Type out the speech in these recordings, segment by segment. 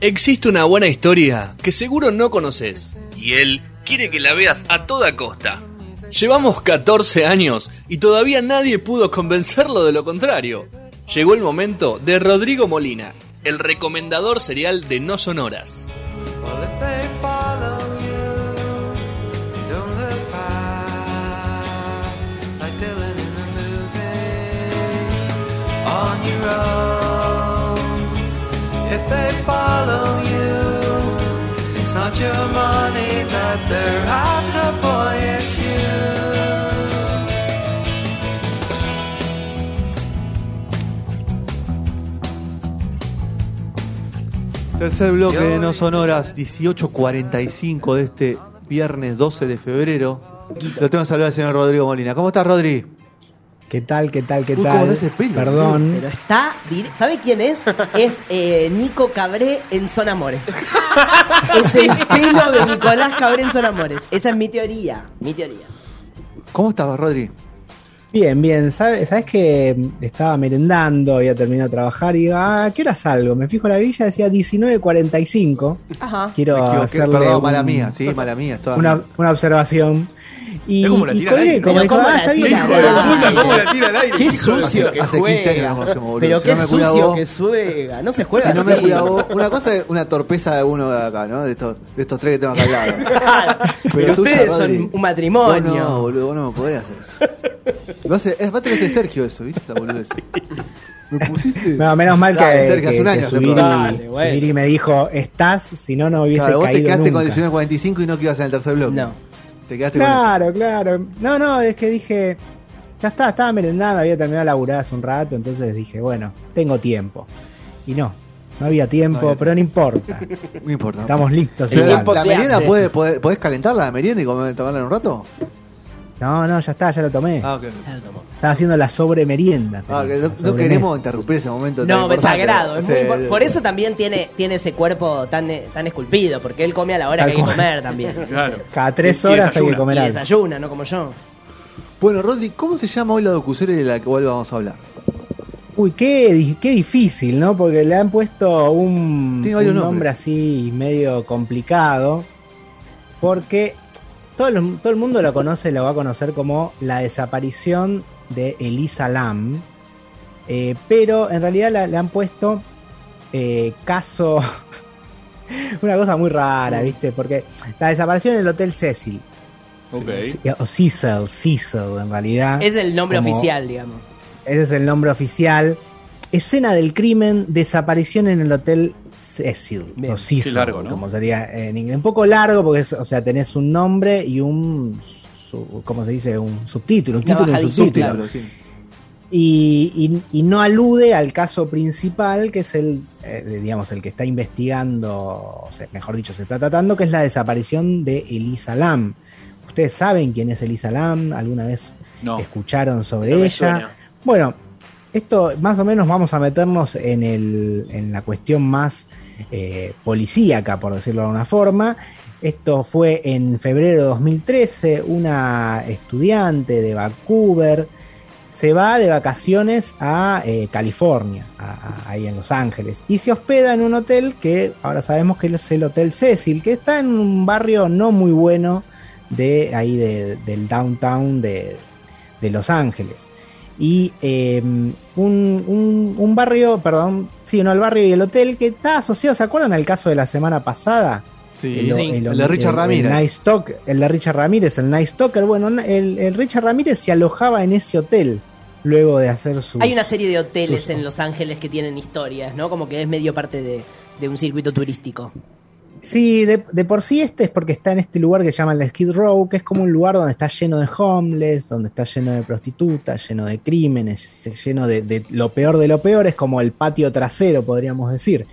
Existe una buena historia que seguro no conoces y él quiere que la veas a toda costa. Llevamos 14 años y todavía nadie pudo convencerlo de lo contrario. Llegó el momento de Rodrigo Molina, el recomendador serial de No Sonoras. Your money that they're after, boy, it's you. Tercer bloque de No Sonoras, 18.45 de este viernes 12 de febrero. Lo tengo que saludar al señor Rodrigo Molina. ¿Cómo estás, Rodri? ¿Qué tal, qué tal, qué Uy, tal? ese pelo, Perdón. Pero está. ¿Sabe quién es? Es eh, Nico Cabré en Son Amores. es el pelo de Nicolás Cabré en Son Amores. Esa es mi teoría. Mi teoría. ¿Cómo estabas, Rodri? Bien, bien. ¿Sabes, ¿Sabes que estaba merendando, había terminado de trabajar y digo, ah, ¿qué hora salgo? Me fijo la villa, decía 19.45. Ajá. Quiero hacerle perdón, un- mala mía, sí, mala mía. estaba- una, una observación. Y, Es como la tira al colgué, aire. como cómo ah, la está bien. tira Hijo de puta. ¿cómo la tira al aire? Qué sucio Hace- que hace 15 años juega. nos conocemos, boludo. Pero Si no qué sucio que juega. No se juega Si no me así. cuida vos, una cosa es una torpeza de uno de acá, ¿no? De estos, de estos tres que tengo acá al lado. Claro. Pero, ustedes son un matrimonio. Vos no, boludo, vos no me podés hacer eso. Lo hace, es, va a ser Sergio eso, ¿viste? Esa boludez. Me pusiste. No, menos mal que, Dale, Sergio, que- hace un que año Zubiri, programa. Dale, bueno. Me dijo, estás, si no, no hubiese Claro, vos te caído quedaste nunca. con 19.45 y no que ibas en el tercer bloque. No. Te quedaste con Claro, claro. No, no, es que dije, ya está, estaba merendando, había terminado de laburar hace un rato, entonces dije, bueno, tengo tiempo. Y no, no había tiempo, No había pero no importa. eso. No importa. Estamos listos. El Pero igual. la, tiempo la se merienda, hace. puede, puede- ¿podés calentar la merienda y comer, tomarla en un rato? No, no, ya está, ya lo tomé. Ah, ok. Ya lo tomó. Estaba haciendo la sobremerienda. Ah, que no, queremos interrumpir ese momento. No, importante. sagrado. es Sí, muy sí. por eso también tiene, tiene ese cuerpo tan, eh, tan esculpido, porque él come a la hora Tal que hay que comer también. Claro. Cada tres Y- y horas hay que comer Y algo. desayuna, no como yo. Bueno, Rodri, ¿cómo se llama hoy la docuserie de la que vamos a hablar? Uy, qué, qué difícil, ¿no? Porque le han puesto un, un nombre así medio complicado. Porque todo el, todo el mundo lo conoce, lo va a conocer como la desaparición de Elisa Lam. Eh, pero en realidad la- le han puesto eh, caso. Una cosa muy rara, ¿viste? Porque la desaparición en el Hotel Cecil. Ok. O Cecil, Cecil en realidad. Es el nombre Como- oficial, digamos. Ese es el nombre oficial. Escena del crimen, desaparición en el hotel Cecil. Bien. O Cecil, largo, ¿no? como sería en inglés. Un poco largo porque, es- o sea, tenés un nombre y un, su- ¿cómo se dice? Un subtítulo. Un título y un subtítulo. Sí. Y, y- y no alude al caso principal, que es el, eh, digamos, el que está investigando, o sea, mejor dicho, se está tratando, que es la desaparición de Elisa Lam. ¿Ustedes saben quién es Elisa Lam? ¿Alguna vez No. escucharon sobre No me ella? Bueno, esto más o menos vamos a meternos en, el, en la cuestión más eh, policíaca, por decirlo de alguna forma. Esto fue en febrero de 2013, una estudiante de Vancouver se va de vacaciones a eh, California, ahí en Los Ángeles, y se hospeda en un hotel que ahora sabemos que es el Hotel Cecil, que está en un barrio no muy bueno de ahí de- del downtown de, de Los Ángeles. Y eh, un, un- un barrio, perdón, sí, no, el barrio y el hotel que está asociado, ¿se acuerdan el caso de la semana pasada? Sí, El, Sí. el de Richard el- Ramírez. El, Nice Talk- el de Richard Ramírez, el Nice Talker. Bueno, el, el Richard Ramírez se alojaba en ese hotel luego de hacer su. Hay una serie de hoteles sus- en Los Ángeles que tienen historias, ¿no? Como que es medio parte de, de un circuito turístico. Sí, de, por sí este es porque está en este lugar que llaman la Skid Row, que es como un lugar donde está lleno de homeless, donde está lleno de prostitutas, lleno de crímenes, lleno de, de lo peor de lo peor, es como el patio trasero, podríamos decir,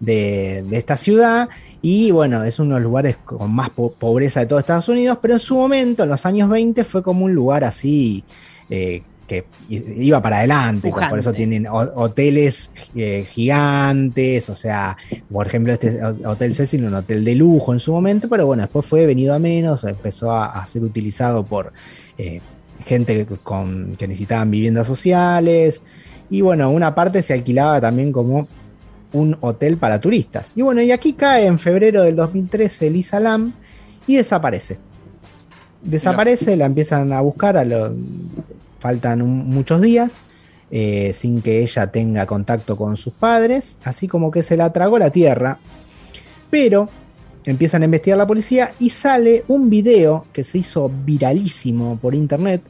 de, de esta ciudad. Y bueno, es uno de los lugares con más po- pobreza de todo Estados Unidos, pero en su momento, en los años 20, fue como un lugar así eh, que iba para adelante. Pujante. Por eso tienen ho- hoteles eh, gigantes, o sea, por ejemplo, este ho- Hotel Cecil, un hotel de lujo en su momento, pero bueno, después fue venido a menos, empezó a, a ser utilizado por eh, gente que- con, que necesitaban viviendas sociales. Y bueno, una parte se alquilaba también como un hotel para turistas. Y bueno, y aquí cae en febrero del 2013 Lisa Lam y desaparece. Desaparece, la empiezan a buscar, a lo- faltan un- muchos días, eh, sin que ella tenga contacto con sus padres, así como que se la tragó la tierra. Pero empiezan a investigar la policía y sale un video que se hizo viralísimo por internet,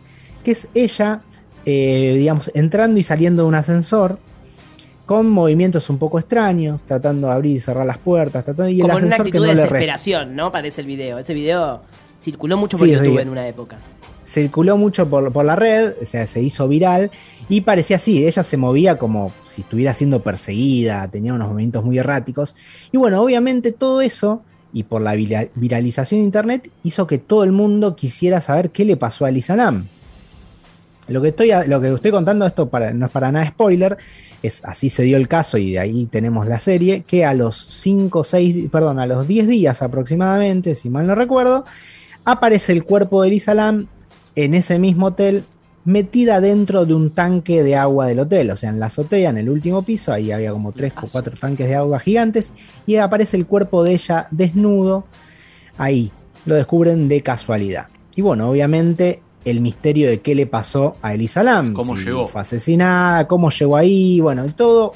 que es ella, eh, digamos, entrando y saliendo de un ascensor, con movimientos un poco extraños, tratando de abrir y cerrar las puertas, tratando y el Como en una ascensor que actitud no de desesperación, ¿no? Parece el video. Ese video circuló mucho por Sí, YouTube sí. en una época. Circuló mucho por, la red, o sea, se hizo viral y parecía así, ella se movía como si estuviera siendo perseguida, tenía unos movimientos muy erráticos. Y bueno, obviamente todo eso, y por la vira- viralización de internet, hizo que todo el mundo quisiera saber qué le pasó a Lisa Lam. Lo que estoy, lo que estoy contando, esto para, no es para nada spoiler, es así se dio el caso y de ahí tenemos la serie, que a los 5, 6, perdón, a los 10 días aproximadamente, si mal no recuerdo, aparece el cuerpo de Lisa Lam en ese mismo hotel metida dentro de un tanque de agua del hotel, o sea, en la azotea, en el último piso, ahí había como tres o cuatro tanques de agua gigantes, y aparece el cuerpo de ella desnudo, ahí, lo descubren de casualidad. Y bueno, obviamente el misterio de qué le pasó a Elisa Lam, ¿Cómo llegó? fue asesinada, cómo llegó ahí, bueno, y todo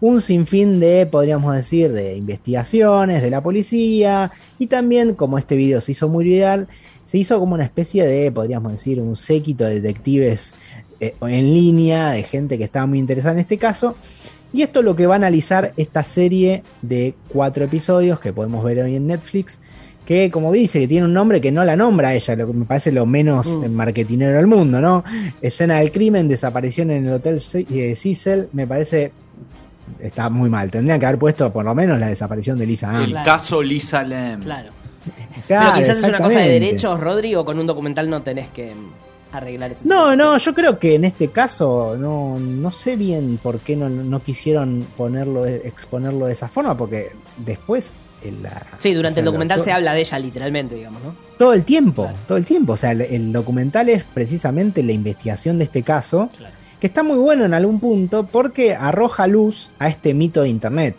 un sinfín de, podríamos decir, de investigaciones de la policía, y también como este video se hizo muy viral, se hizo como una especie de, podríamos decir, un séquito de detectives eh, en línea, de gente que estaba muy interesada en este caso. Y esto es lo que va a analizar esta serie de cuatro episodios que podemos ver hoy en Netflix, que como dice, que tiene un nombre que no la nombra a ella, lo que me parece lo menos Mm. eh, marketinero del mundo, ¿no? Escena del crimen, desaparición en el Hotel eh, Cecil, me parece... Está muy mal, tendrían que haber puesto por lo menos la desaparición de Lisa Ann. El Claro. caso Lisa Lam. Claro. Claro, Pero quizás es una cosa de derechos, Rodri, o con un documental no tenés que arreglar ese No, no, yo creo que en este caso no, no sé bien por qué no, no quisieron ponerlo, exponerlo de esa forma, porque después en la- Sí, durante o sea, el documental se habla de ella literalmente, digamos, ¿no? todo el tiempo, Claro. todo el tiempo. O sea, el, el documental es precisamente la investigación de este caso, Claro. que está muy bueno en algún punto porque arroja luz a este mito de internet,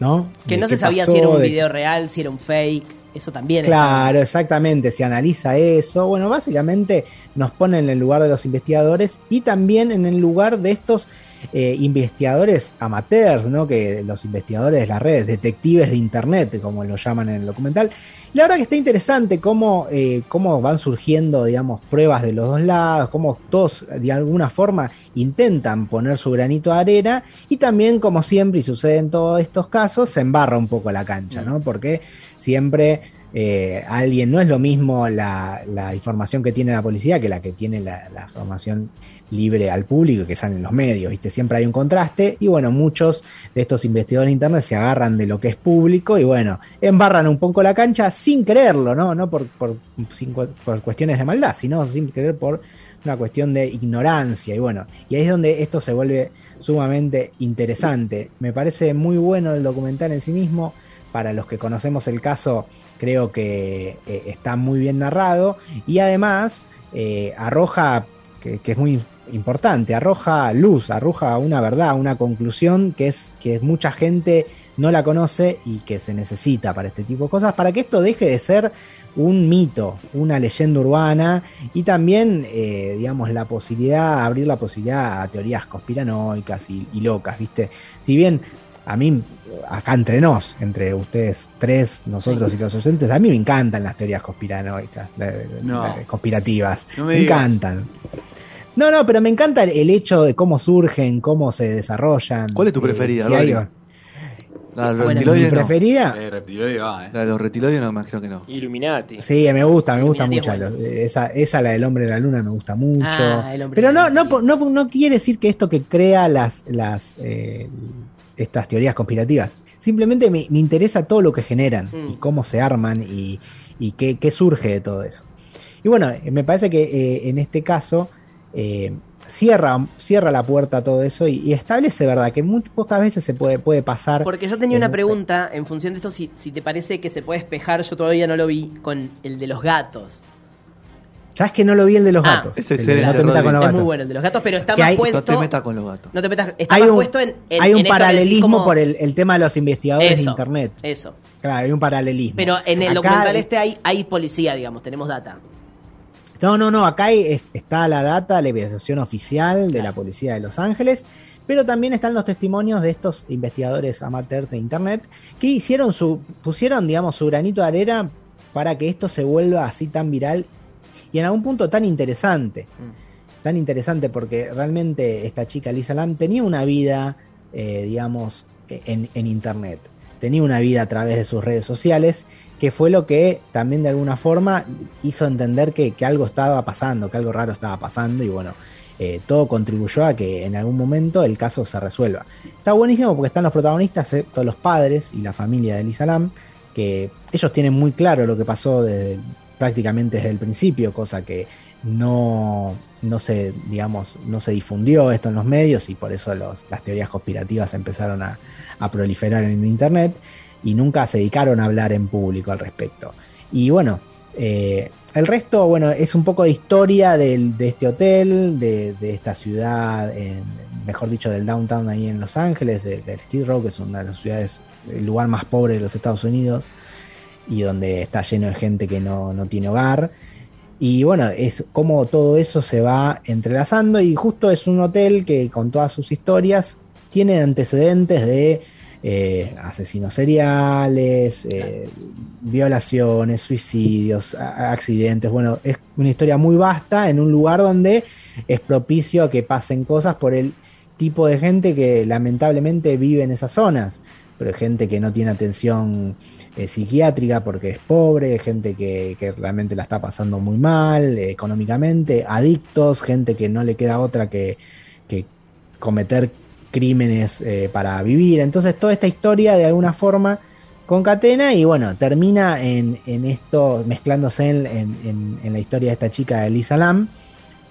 ¿no? Que De no se sabía pasó, si era un de- video real, si era un fake. Eso también Claro, exactamente, se analiza eso. Bueno, básicamente nos pone en el lugar de los investigadores y también en el lugar de estos eh, investigadores amateurs, ¿no? Que los investigadores de las redes, detectives de internet, como lo llaman en el documental. La verdad que está interesante cómo, eh, cómo van surgiendo, digamos, pruebas de los dos lados, cómo todos de alguna forma intentan poner su granito de arena y también, como siempre, y sucede en todos estos casos, se embarra un poco la cancha, ¿no? Porque siempre eh, alguien, no es lo mismo la, la información que tiene la policía que la que tiene la, la información libre al público que sale en los medios, ¿viste? Siempre hay un contraste y bueno, muchos de estos investigadores de internet se agarran de lo que es público y bueno, embarran un poco la cancha sin creerlo, ¿no? No por, por cuestiones de maldad, sino sin creer por una cuestión de ignorancia y bueno, y ahí es donde esto se vuelve sumamente interesante. Me parece muy bueno el documental en sí mismo, para los que conocemos el caso creo que eh, está muy bien narrado y además eh, arroja, que, que es muy importante, arroja luz, arroja una verdad, una conclusión que es que mucha gente no la conoce y que se necesita para este tipo de cosas, para que esto deje de ser un mito, una leyenda urbana y también, eh, digamos, la posibilidad, abrir la posibilidad a teorías conspiranoicas y, y locas, ¿viste? Si bien a mí, acá entre nos, entre ustedes tres, nosotros y los oyentes, a mí me encantan las teorías conspiranoicas, No. conspirativas, No me encantan. No, no, pero me encanta el- el hecho de cómo surgen, cómo se desarrollan. ¿Cuál es tu eh, preferida, si hay- Rodri? La de los Bueno, mi no. preferida, Eh, reptiloide va, eh. La de los reptiloides no, me imagino que no. Illuminati. Sí, me gusta, me gusta mucho. bueno. Esa, esa, la del hombre de la luna, me gusta mucho. Ah, el hombre Pero no, no, no, no quiere decir que esto que crea las, las eh, estas teorías conspirativas. Simplemente me, me interesa todo lo que generan Mm. y cómo se arman y, y qué, qué surge de todo eso. Y bueno, eh, me parece que eh, en este caso eh, cierra, cierra la puerta a todo eso y, y establece, ¿verdad? Que muy pocas veces se puede, puede pasar. Porque yo tenía en una un- pregunta en función de esto, si, si te parece que se puede espejar, yo todavía no lo vi, con el de los gatos. ¿Sabes que no lo vi el de los Ah, gatos? es excelente, No te metas con los Es gatos. muy bueno el de los gatos, pero está Que más hay- puesto. No te metas con los gatos. No te metas. Está Hay más un, puesto en. en- hay un paralelismo como- por el, el tema de los investigadores Eso, de internet. Eso. Claro, hay un paralelismo. Pero en el Acá- documental este hay, hay policía, digamos, tenemos data. No, no, no, acá hay- es- está la data, la evaluación oficial de la policía de Los Ángeles, pero también están los testimonios de estos investigadores amateurs de internet que hicieron su, pusieron, digamos, su granito de arena para que esto se vuelva así tan viral y en algún punto tan interesante. Tan interesante porque realmente esta chica Lisa Lam tenía una vida, eh, digamos, en, en internet. Tenía una vida a través de sus redes sociales que fue lo que también de alguna forma hizo entender que, que algo estaba pasando, que algo raro estaba pasando y bueno, eh, todo contribuyó a que en algún momento el caso se resuelva. Está buenísimo porque están los protagonistas, eh, todos los padres y la familia de Lisa Lam, que ellos tienen muy claro lo que pasó prácticamente desde el principio, cosa que no, no se, digamos, no se difundió esto en los medios y por eso las teorías conspirativas empezaron a, a proliferar en internet y nunca se dedicaron a hablar en público al respecto. Y bueno, eh, el resto, bueno, es un poco de historia de este hotel, de, de esta ciudad, mejor dicho, del downtown ahí en Los Ángeles, de- del Skid Row, que es una de las ciudades, el lugar más pobre de los Estados Unidos y donde está lleno de gente que no, no tiene hogar. Y bueno, es como todo eso se va entrelazando y justo es un hotel que con todas sus historias tiene antecedentes de eh, asesinos seriales, eh, violaciones, suicidios, accidentes. Bueno, es una historia muy vasta en un lugar donde es propicio a que pasen cosas por el tipo de gente que lamentablemente vive en esas zonas. Pero hay gente que no tiene atención eh, psiquiátrica porque es pobre, gente que, que realmente la está pasando muy mal económicamente, adictos, gente que no le queda otra que, que cometer crímenes eh, para vivir. Entonces toda esta historia de alguna forma concatena y bueno, termina en, en esto mezclándose en, en- la historia de esta chica de Lisa Lam,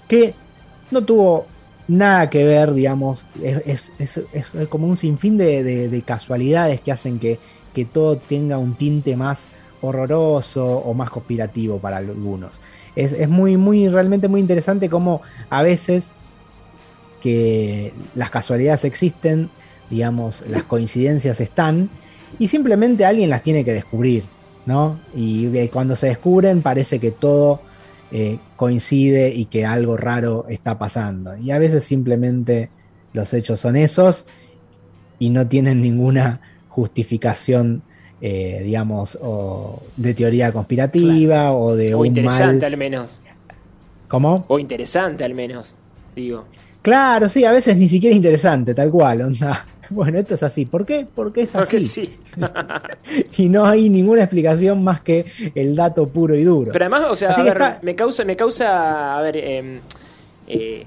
que no tuvo nada que ver, digamos, es, es- es- es como un sinfín de, de- de casualidades que hacen que, que todo tenga un tinte más horroroso o más conspirativo para algunos. Es, es muy, muy, realmente muy interesante cómo a veces que las casualidades existen, digamos, las coincidencias están, y simplemente alguien las tiene que descubrir, ¿no? Y eh, cuando se descubren parece que todo eh, coincide y que algo raro está pasando. Y a veces simplemente los hechos son esos y no tienen ninguna justificación, eh, digamos, o de teoría conspirativa o de O un interesante mal... al menos. ¿Cómo? O interesante al menos. Digo. Claro, sí, a veces ni siquiera interesante, tal cual. onda. Bueno, esto es así. ¿Por qué? Porque es así. Sí. Y no hay ninguna explicación más que el dato puro y duro. Pero además, o sea, Así a que ver, está- me causa, me causa, a ver, em, eh,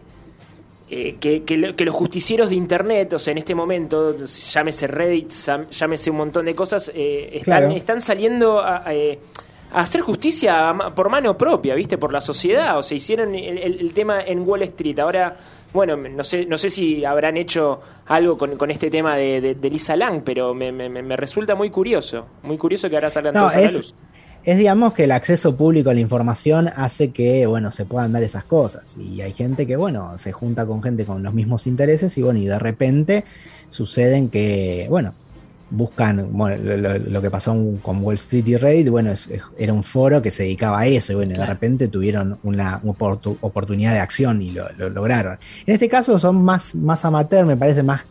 eh, que, que lo- que los justicieros de internet, o sea, en este momento, llámese Reddit, llámese un montón de cosas, eh, están, Claro. están saliendo a, a, a hacer justicia por mano propia, ¿viste? Por la sociedad. O sea, hicieron el, el- el tema en Wall Street. Ahora, bueno, no sé, no sé si habrán hecho algo con, con este tema de, de- de Lisa Lang, pero me, me- me resulta muy curioso. Muy curioso que ahora salgan No, todos a la luz. es digamos que el acceso público a la información hace que, bueno, se puedan dar esas cosas. Y hay gente que, bueno, se junta con gente con los mismos intereses y, bueno, y de repente suceden que, bueno, buscan, bueno, lo, que pasó con Wall Street y Reddit, bueno, es- es- era un foro que se dedicaba a eso y, bueno, de repente tuvieron una, oportu- oportunidad de acción y lo, lo lograron. En este caso son más, más amateur, me parece más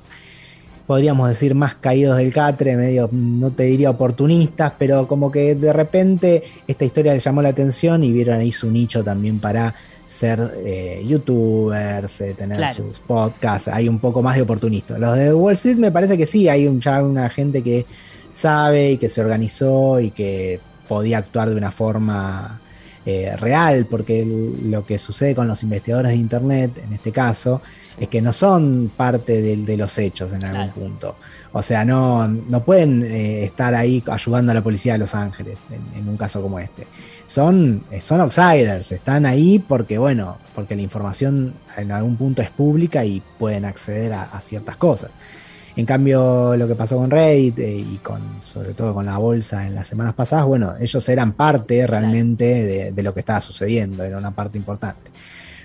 podríamos decir, más caídos del catre, medio, no te diría oportunistas, pero como que de repente esta historia les llamó la atención y vieron ahí su nicho también para ser eh, youtubers, eh, tener Claro. sus podcasts, hay un poco más de oportunistas. Los de Wall Street me parece que sí, hay un- ya una gente que sabe y que se organizó y que podía actuar de una forma eh, real, porque el- lo que sucede con los investigadores de Internet, en este caso, es que no son parte de, de los hechos en algún Claro. punto. O sea, no, no pueden eh, estar ahí ayudando a la policía de Los Ángeles en, en un caso como este. Son, son outsiders, están ahí porque, bueno, porque la información en algún punto es pública y pueden acceder a, a ciertas cosas. En cambio, lo que pasó con Reddit eh, y con, sobre todo con la bolsa en las semanas pasadas, bueno, ellos eran parte realmente de, de lo que estaba sucediendo, era una parte importante.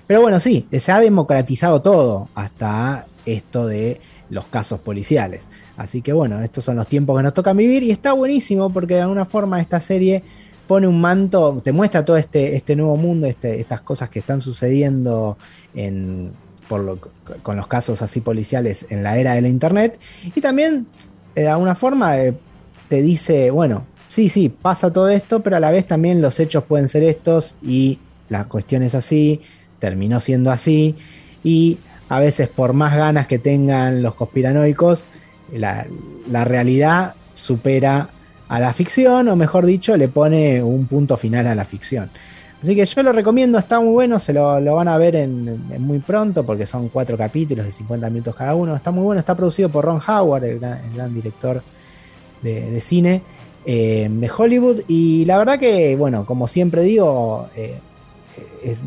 Pero bueno, sí, se ha democratizado todo hasta esto de los casos policiales. Así que bueno, estos son los tiempos que nos tocan vivir y está buenísimo porque de alguna forma esta serie pone un manto, te muestra todo este, este nuevo mundo, este, estas cosas que están sucediendo en, por lo- con los casos así policiales en la era de la internet. Y también eh, de alguna forma eh, te dice, bueno, sí, sí, pasa todo esto, pero a la vez también los hechos pueden ser estos y la cuestión es así, terminó siendo así. Y a veces por más ganas que tengan los conspiranoicos, la, la realidad supera a la ficción, o mejor dicho, le pone un punto final a la ficción. Así que yo lo recomiendo, está muy bueno, se lo, lo van a ver en, muy pronto, porque son cuatro capítulos de 50 minutos cada uno. Está muy bueno, está producido por Ron Howard, el gran, director de, cine eh, de Hollywood. Y la verdad que, bueno, como siempre digo, eh,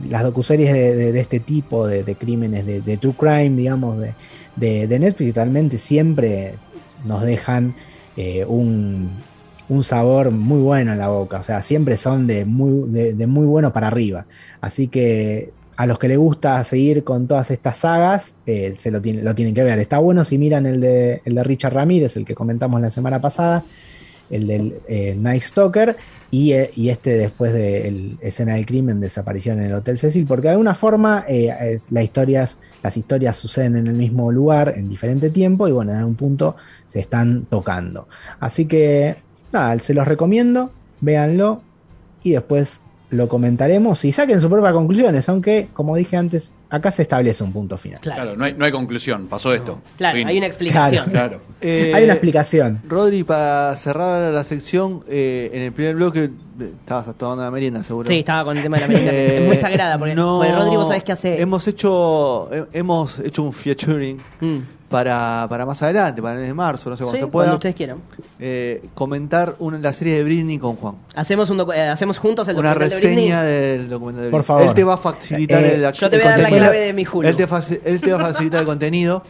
las docuseries de, este tipo, de, crímenes, de, true crime, digamos, de Netflix, realmente siempre nos dejan eh, un, un sabor muy bueno en la boca. O sea, siempre son de muy, de, muy bueno para arriba. Así que a los que les gusta seguir con todas estas sagas, eh, se lo, lo tienen que ver. Está bueno si miran el de, el de Richard Ramírez, el que comentamos la semana pasada, el del eh, Night Stalker, y, eh, y este después de el escena del crimen, desaparición en el Hotel Cecil, porque de alguna forma las, historias, las historias suceden en el mismo lugar, en diferente tiempo, y bueno, en algún punto se están tocando. Así que, nada, se los recomiendo, véanlo, y después lo comentaremos y saquen sus propias conclusiones, aunque, como dije antes, acá se establece un punto final. Claro, Claro, no hay, no hay conclusión, pasó esto. claro, Fin. hay una explicación. Claro. Eh, Hay una explicación. Rodri, para cerrar la sección, eh, en el primer bloque eh, estabas tomando la merienda, seguro. Sí, estaba con el tema de la merienda. Eh, es muy sagrada, porque, no, porque Rodri, vos sabés qué hace. Hemos hecho, he- hemos hecho un featuring Mm. Para, para más adelante, para el mes de marzo, no sé cuándo Sí, se pueda. cuando ustedes quieran. eh, comentar una, la serie de Britney con Juan. Hacemos, un docu- eh, hacemos juntos el Una documental de Britney. reseña del documental de Por favor. Él te va a facilitar Eh, el Yo te voy a dar la clave de mi Hulu. Él te, faci- él te va a facilitar el contenido.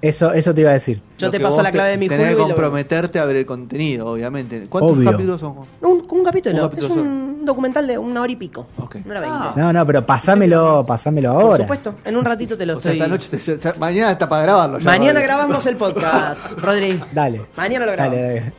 Eso, eso te iba a decir. Yo te paso la clave de mi Tenés Hulu que lo- comprometerte a ver el contenido, obviamente. ¿Cuántos Obvio. capítulos son, Juan? Un, un capítulo. Un capítulo es un documental de una hora y pico. Ok. Una hora veinte. No, no, pero pasámelo, pasámelo Por ahora. supuesto, en un ratito te lo O sea, estoy. esta noche, te- ya- mañana está para grabarlo. ya, Mañana grabamos el podcast, Rodri. Dale. Mañana lo grabamos. Dale, dale.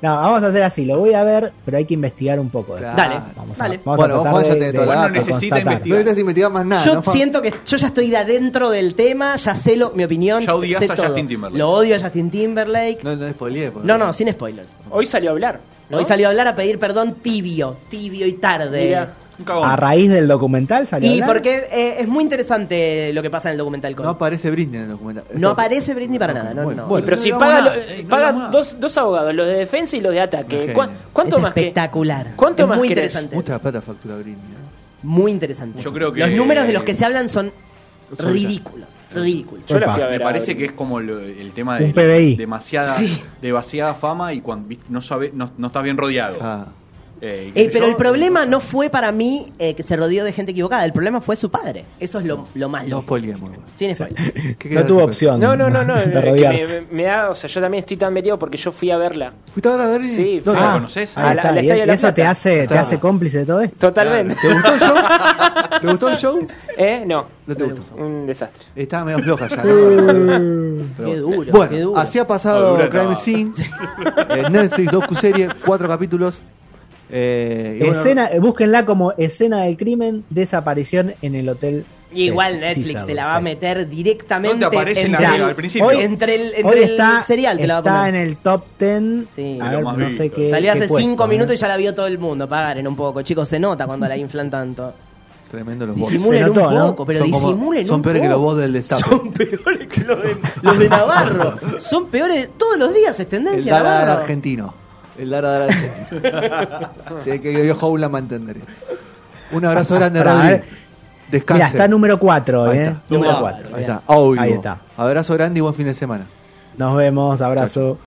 No, vamos a hacer así, lo voy a ver, pero hay que investigar un poco. Claro. Dale, Vamos dale. a, vamos Bueno, a vos ya de, tenés de- toda la de data. necesita constatar. investigar. No necesitas investigar más nada. Yo ¿no, siento que yo ya estoy de adentro del tema, ya sé lo, mi opinión. Ya odias sé a todo. Justin Timberlake. Lo odio a Justin Timberlake. No, no spoileé. No, no, sin spoilers. Hoy salió a hablar. ¿no? Hoy salió a hablar a pedir perdón tibio, tibio y tarde. Mira. A raíz del documental salió Y hablar. porque eh, es muy interesante lo que pasa en el documental con. No aparece Britney en el documental. No aparece Britney para nada, no, Bueno, no. bueno. Pero si digamos paga, eh, no dos, dos abogados, los de defensa y los de ataque. Genio. ¿Cuán- ¿Cuánto es más espectacular. ¿Cuánto Es más muy querés? interesante. Mucha plata factura Britney. ¿eh? Muy interesante. Yo creo que- Los números de los que se hablan son ridículos. Ridículos. Yo la Epa. fui a Me a parece que es como lo- el tema de PBI. demasiada, Sí. demasiada fama y cuando viste, no sabe, no, no estás bien rodeado. Ah. Eh, Eh, pero yo, el problema no fue para mí eh, que se rodeó de gente equivocada. El problema fue su padre. Eso es lo, lo más No loco. spoileemos. igual. Sin spoiler. ¿Qué querés No tuvo opción No, no, no, no. de es que rodearse. me, me da, o sea, yo también estoy tan metido porque yo fui a verla. ¿Fuiste a ver Britney? Sí. ¿La Ah, conoces? ahí A la- y de la eso te hace, te hace cómplice de todo esto. Totalmente. ¿Te gustó el show? ¿Te gustó el show? ¿Eh? No. No te gustó. Un desastre. Estaba medio floja ya. ¿no? Pero Qué bueno. duro, Bueno, qué duro. así ha No, pasado Crime no. Scene. eh, Netflix, docu-serie, cuatro capítulos. Eh, bueno, Escena, eh, búsquenla como escena del crimen, desaparición en el hotel. Y igual Netflix te la va a meter directamente ¿No te aparece en la el, al principio? Hoy- entre el, Hoy entre el está, serial te la va a está poner. en el top 10. Sí. a ver, no sé qué. Salió qué hace puesto, cinco ¿eh? minutos y ya la vio todo el mundo. Pagaren un poco, chicos. Se nota cuando la inflan tanto. Tremendo los bots. Disimulen notó, un ¿no? poco, pero Son como- disimulen son un peores que poco. los bots del destape. Son peores que los de, los de Navarro. Son peores. Todos los días es El tendencia Dara Navarro. argentino. El Dara Dara argentino. sí, que vio Jaula va a entender esto. Un abrazo grande, Rodri. ver. Descanse. Mira, está número 4, Ahí ¿eh? está. Número Ahí 4. está. Audio. Ahí está. Abrazo grande y buen fin de semana. Nos vemos, abrazo.